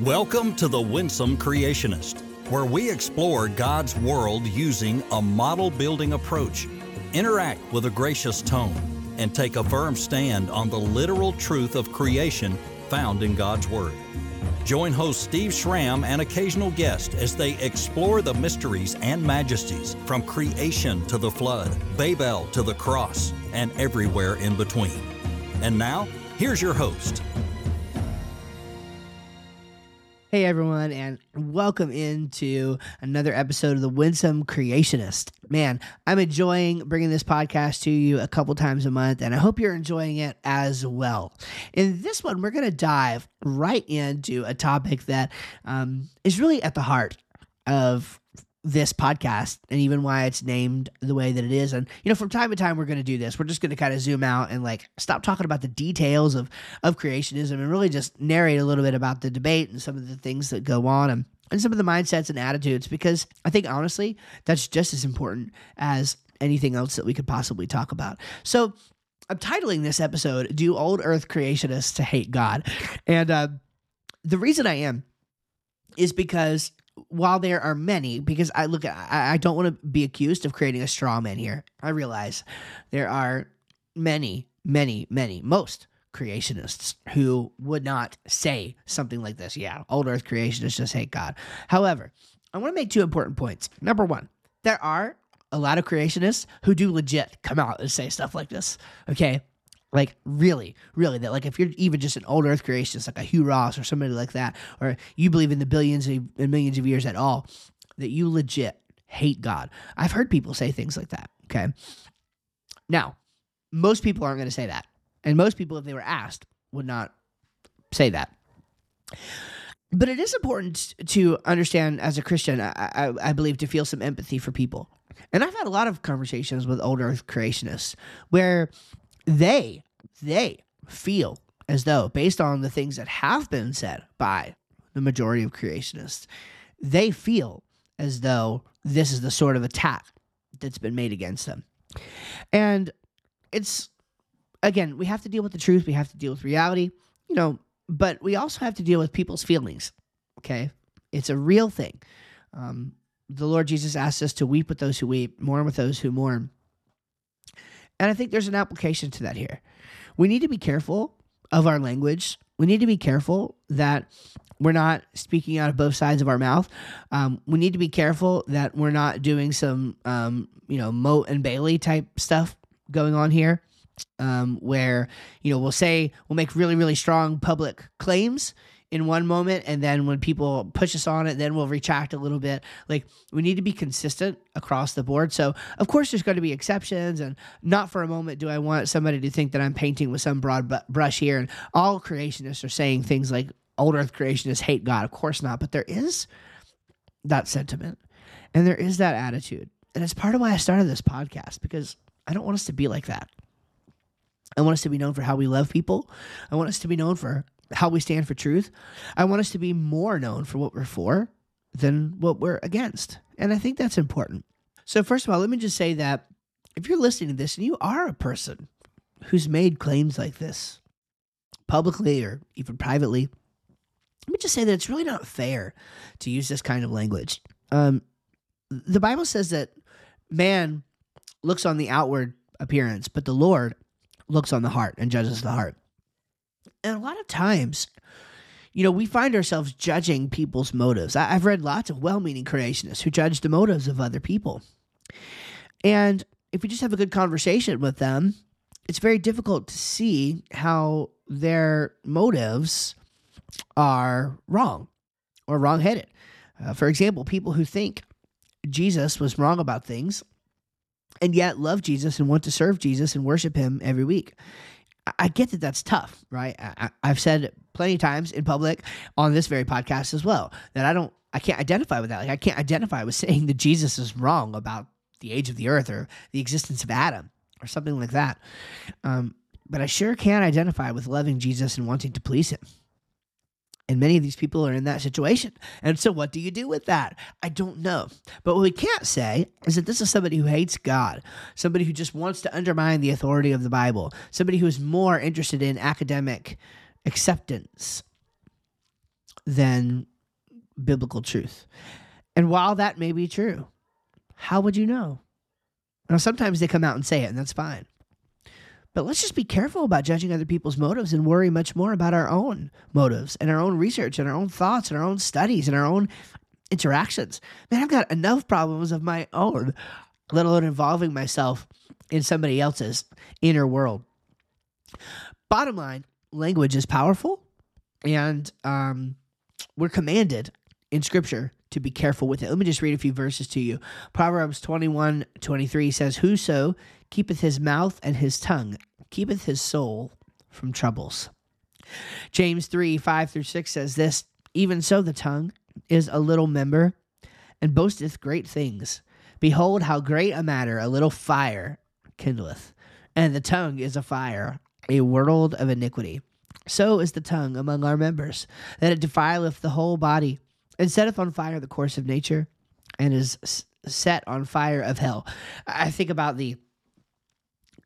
Welcome to The Winsome Creationist, where we explore God's world using a model building approach, interact with a gracious tone, and take a firm stand on the literal truth of creation found in God's Word. Join host Steve Schramm and occasional guests as they explore the mysteries and majesties from creation to the flood, Babel to the cross, and everywhere in between. And now, here's your host. Hey everyone, and welcome into another episode of the Winsome Creationist. Man, I'm enjoying bringing this podcast to you a couple times a month, and I hope you're enjoying it as well. In this one, we're going to dive right into a topic that um, is really at the heart of this podcast and even why it's named the way that it is. And you know, from time to time we're going to do this. We're just going to kind of zoom out and like stop talking about the details of of creationism and really just narrate a little bit about the debate and some of the things that go on and and some of the mindsets and attitudes because I think honestly that's just as important as anything else that we could possibly talk about. So I'm titling this episode "Do Old Earth Creationists Hate God?" and uh, the reason I am is because while there are many, because I look, I, I don't want to be accused of creating a straw man here. I realize there are many, many, many, most creationists who would not say something like this. Yeah, old earth creationists just hate God. However, I want to make two important points. Number one, there are a lot of creationists who do legit come out and say stuff like this. Okay. Like really, really, that like if you're even just an old Earth creationist, like a Hugh Ross or somebody like that, or you believe in the billions and millions of years at all, that you legit hate God. I've heard people say things like that. Okay. Now, most people aren't going to say that, and most people, if they were asked, would not say that. But it is important to understand as a Christian, I, I, I believe, to feel some empathy for people. And I've had a lot of conversations with old Earth creationists where they they feel as though based on the things that have been said by the majority of creationists they feel as though this is the sort of attack that's been made against them. And it's again we have to deal with the truth we have to deal with reality you know but we also have to deal with people's feelings okay? It's a real thing. Um, the lord jesus asks us to weep with those who weep mourn with those who mourn. And I think there's an application to that here. We need to be careful of our language. We need to be careful that we're not speaking out of both sides of our mouth. Um, we need to be careful that we're not doing some, um, you know, Motte and Bailey type stuff going on here, um, where you know we'll say we'll make really really strong public claims in one moment and then when people push us on it then we'll retract a little bit. Like we need to be consistent across the board. So of course there's going to be exceptions and not for a moment do i want somebody to think that i'm painting with some broad brush here and all creationists are saying things like old earth creationists hate god. Of course not but there is that sentiment and there is that attitude and it's part of why i started this podcast because i don't want us to be like that. I want us to be known for how we love people. I want us to be known for how we stand for truth. I want us to be more known for what we're for than what we're against. And I think that's important. So, first of all, let me just say that if you're listening to this and you are a person who's made claims like this publicly or even privately, let me just say that it's really not fair to use this kind of language. Um, the Bible says that man looks on the outward appearance, but the Lord looks on the heart and judges the heart. And a lot of times, you know, we find ourselves judging people's motives. I, have read lots of well meaning creationists who judge the motives of other people. And if we just have a good conversation with them, it's very difficult to see how their motives are wrong or wrong-headed. Uh, for example, people who think Jesus was wrong about things and yet love Jesus and want to serve Jesus and worship him every week. I get that that's tough, right? I, have said plenty of times in public on this very podcast as well that I don't, I can't identify with that. Like I can't identify with saying that Jesus is wrong about the age of the earth or the existence of Adam or something like that. Um, but I sure can identify with loving Jesus and wanting to please him. And many of these people are in that situation. And so, what do you do with that? I don't know. But what we can't say is that this is somebody who hates God, somebody who just wants to undermine the authority of the Bible, somebody who is more interested in academic acceptance. than biblical truth. And while that may be true, how would you know? Now, sometimes they come out and say it, and that's fine. But let's just be careful about judging other people's motives and worry much more about our own motives and our own research and our own thoughts and our own studies and our own interactions. Man, I've got enough problems of my own, let alone involving myself in somebody else's inner world. Bottom line, language is powerful, and um, we're commanded in Scripture to be careful with it. Let me just read a few verses to you. Proverbs 21 23 says, Whoso keepeth his mouth and his tongue keepeth his soul from troubles. James 3 5 through 6 says this, Even so the tongue is a little member and boasteth great things. Behold, how great a matter a little fire kindleth, and the tongue is a fire, a world of iniquity. So is the tongue among our members, that it defileth the whole body, and setteth on fire the course of nature, and is set on fire of hell. I think about the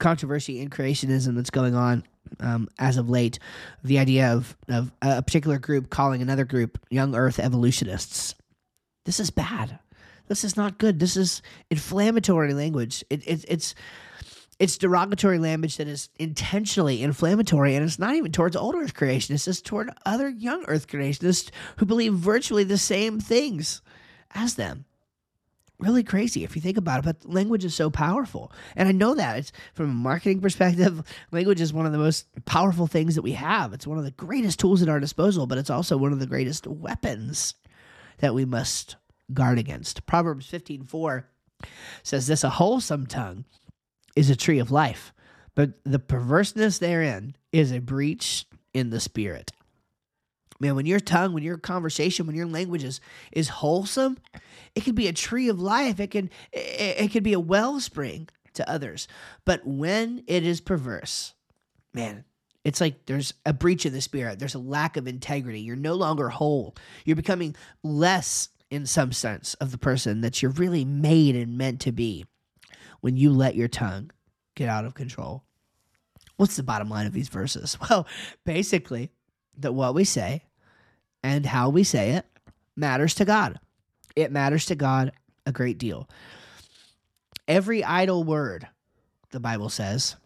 controversy in creationism that's going on um, as of late. The idea of, of a particular group calling another group young earth evolutionists. This is bad. This is not good. This is inflammatory language. It, it, it's it's derogatory language that is intentionally inflammatory, and it's not even towards old Earth creationists, it's toward other young Earth creationists who believe virtually the same things as them. Really crazy if you think about it, but language is so powerful. And I know that it's from a marketing perspective, language is one of the most powerful things that we have. It's one of the greatest tools at our disposal, but it's also one of the greatest weapons that we must guard against. Proverbs 15:4 says this a wholesome tongue is a tree of life, but the perverseness therein is a breach in the spirit. Man, when your tongue, when your conversation, when your language is, is wholesome, it can be a tree of life. It can it, it can be a wellspring to others. But when it is perverse, man, it's like there's a breach of the spirit. There's a lack of integrity. You're no longer whole. You're becoming less in some sense of the person that you're really made and meant to be when you let your tongue get out of control. What's the bottom line of these verses? Well, basically, that what we say and how we say it matters to God. It matters to God a great deal. Every idle word, the Bible says,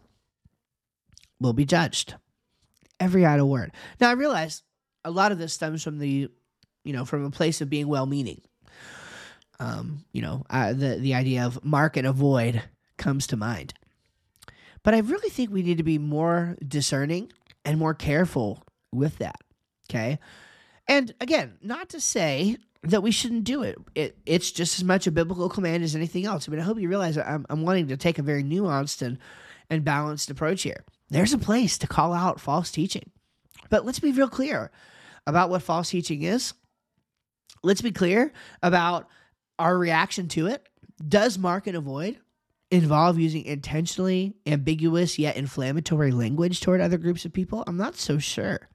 will be judged. Every idle word. Now, I realize a lot of this stems from the, you know, from a place of being well meaning um, you know, uh, the the idea of mark and avoid comes to mind. But I really think we need to be more discerning and more careful with that. Okay, and again, not to say that we shouldn't do it. it. It's just as much a biblical command as anything else. I mean, I hope you realize I'm, I'm wanting to take a very nuanced and, and balanced approach here. There's a place to call out false teaching. But let's be real clear about what false teaching is. Let's be clear about our reaction to it. Does mark and avoid involve using intentionally ambiguous yet inflammatory language toward other groups of people? I'm not so sure.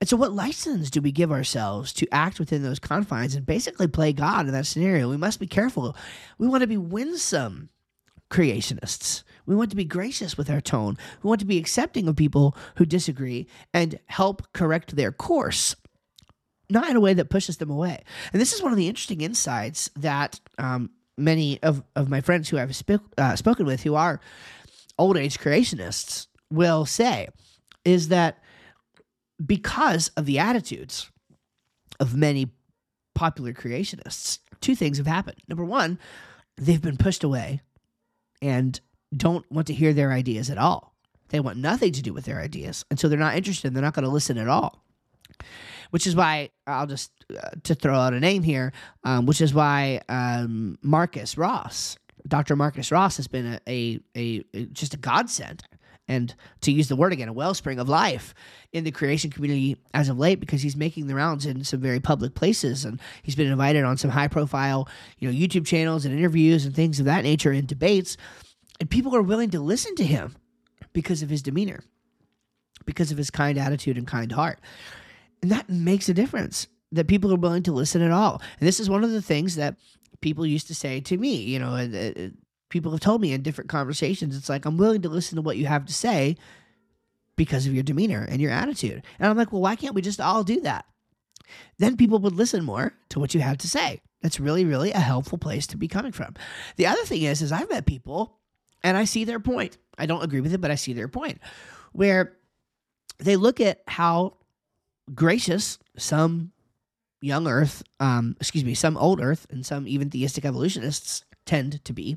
And so, what license do we give ourselves to act within those confines and basically play God in that scenario? We must be careful. We want to be winsome creationists. We want to be gracious with our tone. We want to be accepting of people who disagree and help correct their course not in a way that pushes them away. And this is one of the interesting insights that um, many of, of my friends who I've sp- uh, spoken with who are old age creationists will say is that because of the attitudes of many popular creationists, two things have happened. Number one, they've been pushed away and don't want to hear their ideas at all. They want nothing to do with their ideas. And so they're not interested. They're not going to listen at all which is why I'll just uh, to throw out a name here, um, which is why um, Marcus Ross, Dr. Marcus Ross, has been a, a, a, a just a godsend and to use the word again, a wellspring of life in the creation community as of late because he's making the rounds in some very public places and he's been invited on some high profile, you know, YouTube channels and interviews and things of that nature and debates. And people are willing to listen to him because of his demeanor, because of his kind attitude and kind heart. And that makes a difference that people are willing to listen at all. And this is one of the things that people used to say to me, you know, uh, people have told me in different conversations. It's like, I'm willing to listen to what you have to say because of your demeanor and your attitude. And I'm like, well, why can't we just all do that? then people would listen more to what you have to say. That's really, really a helpful place to be coming from. The other thing is, is I've met people and I see their point. I don't agree with it, but I see their point where they look at how gracious some young earth, um, excuse me, some old earth and some even theistic evolutionists tend to be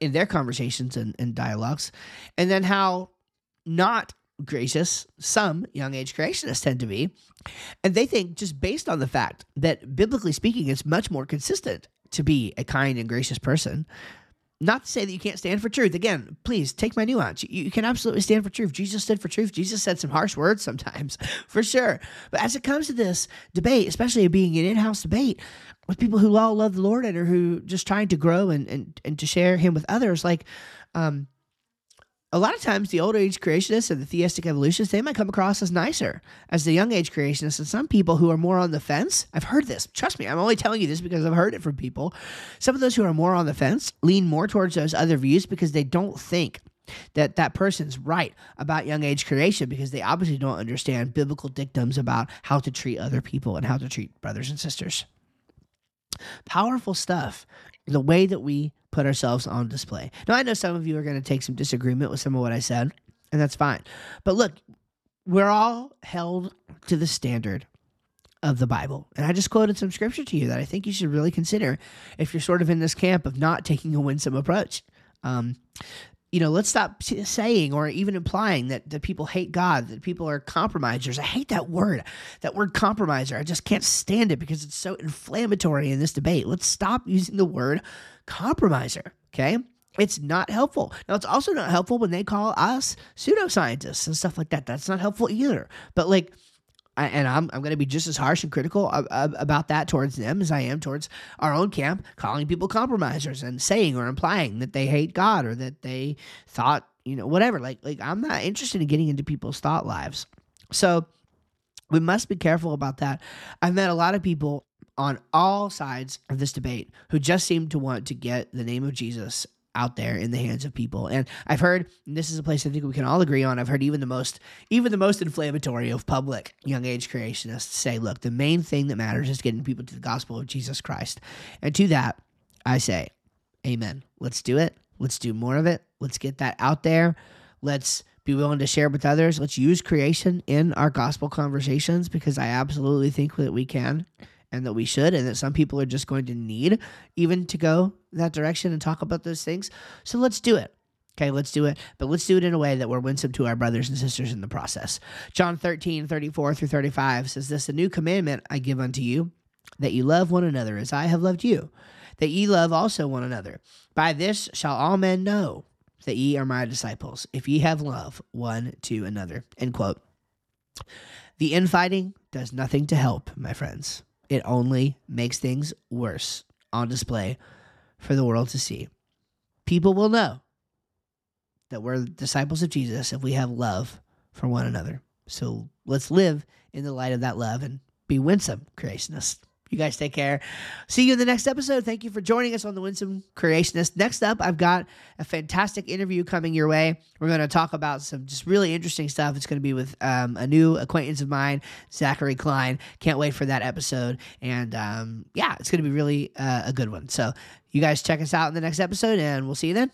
in their conversations and, and dialogues, and then how not gracious some young age creationists tend to be. And they think, just based on the fact that biblically speaking, it's much more consistent to be a kind and gracious person. Not to say that you can't stand for truth. Again, please take my nuance. You, you can absolutely stand for truth. Jesus stood for truth. Jesus said some harsh words sometimes, for sure. But as it comes to this debate, especially being an in house debate with people who all love the Lord and are who just trying to grow and, and, and to share Him with others, like, um, a lot of times the old age creationists and the theistic evolutionists they might come across as nicer as the young age creationists. And some people who are more on the fence i've heard this. Trust me i'm only telling you this because i've heard it from people. Some of those who are more on the fence lean more towards those other views because they don't think that that person's right about young age creation because they obviously don't understand biblical dictums about how to treat other people and how to treat brothers and sisters. Powerful stuff the way that we put ourselves on display. Now, I know some of you are going to take some disagreement with some of what I said, and that's fine. But look, we're all held to the standard of the Bible. And I just quoted some scripture to you that I think you should really consider if you're sort of in this camp of not taking a winsome approach. Um, you know, let's stop saying or even implying that, that people hate God, that people are compromisers. I hate that word, that word compromiser. I just can't stand it because it's so inflammatory in this debate. Let's stop using the word compromiser, okay? It's not helpful. Now, it's also not helpful when they call us pseudoscientists and stuff like that. That's not helpful either. But, like, and I'm, I'm going to be just as harsh and critical about that towards them as I am towards our own camp, calling people compromisers and saying or implying that they hate God or that they thought, you know, whatever. Like, like I'm not interested in getting into people's thought lives. So we must be careful about that. I've met a lot of people on all sides of this debate who just seem to want to get the name of Jesus out there in the hands of people. And I've heard and this is a place I think we can all agree on. I've heard even the most even the most inflammatory of public young age creationists say, look, the main thing that matters is getting people to the gospel of Jesus Christ. And to that, I say, amen. Let's do it. Let's do more of it. Let's get that out there. Let's be willing to share with others. Let's use creation in our gospel conversations because I absolutely think that we can and that we should, and that some people are just going to need even to go that direction and talk about those things. So let's do it. Okay, let's do it, but let's do it in a way that we're winsome to our brothers and sisters in the process. John 13, 34 through 35 says this A new commandment I give unto you, that you love one another as I have loved you, that ye love also one another. By this shall all men know that ye are my disciples, if ye have love one to another. End quote. The infighting does nothing to help, my friends it only makes things worse on display for the world to see. People will know that we're disciples of Jesus if we have love for one another. So let's live in the light of that love and be winsome creationists. You guys take care. See you in the next episode. Thank you for joining us on the Winsome Creationist. Next up, I've got a fantastic interview coming your way. We're going to talk about some just really interesting stuff. It's going to be with um, a new acquaintance of mine, Zachary Klein. Can't wait for that episode. And um, yeah, it's going to be really uh, a good one. So you guys check us out in the next episode, and we'll see you then.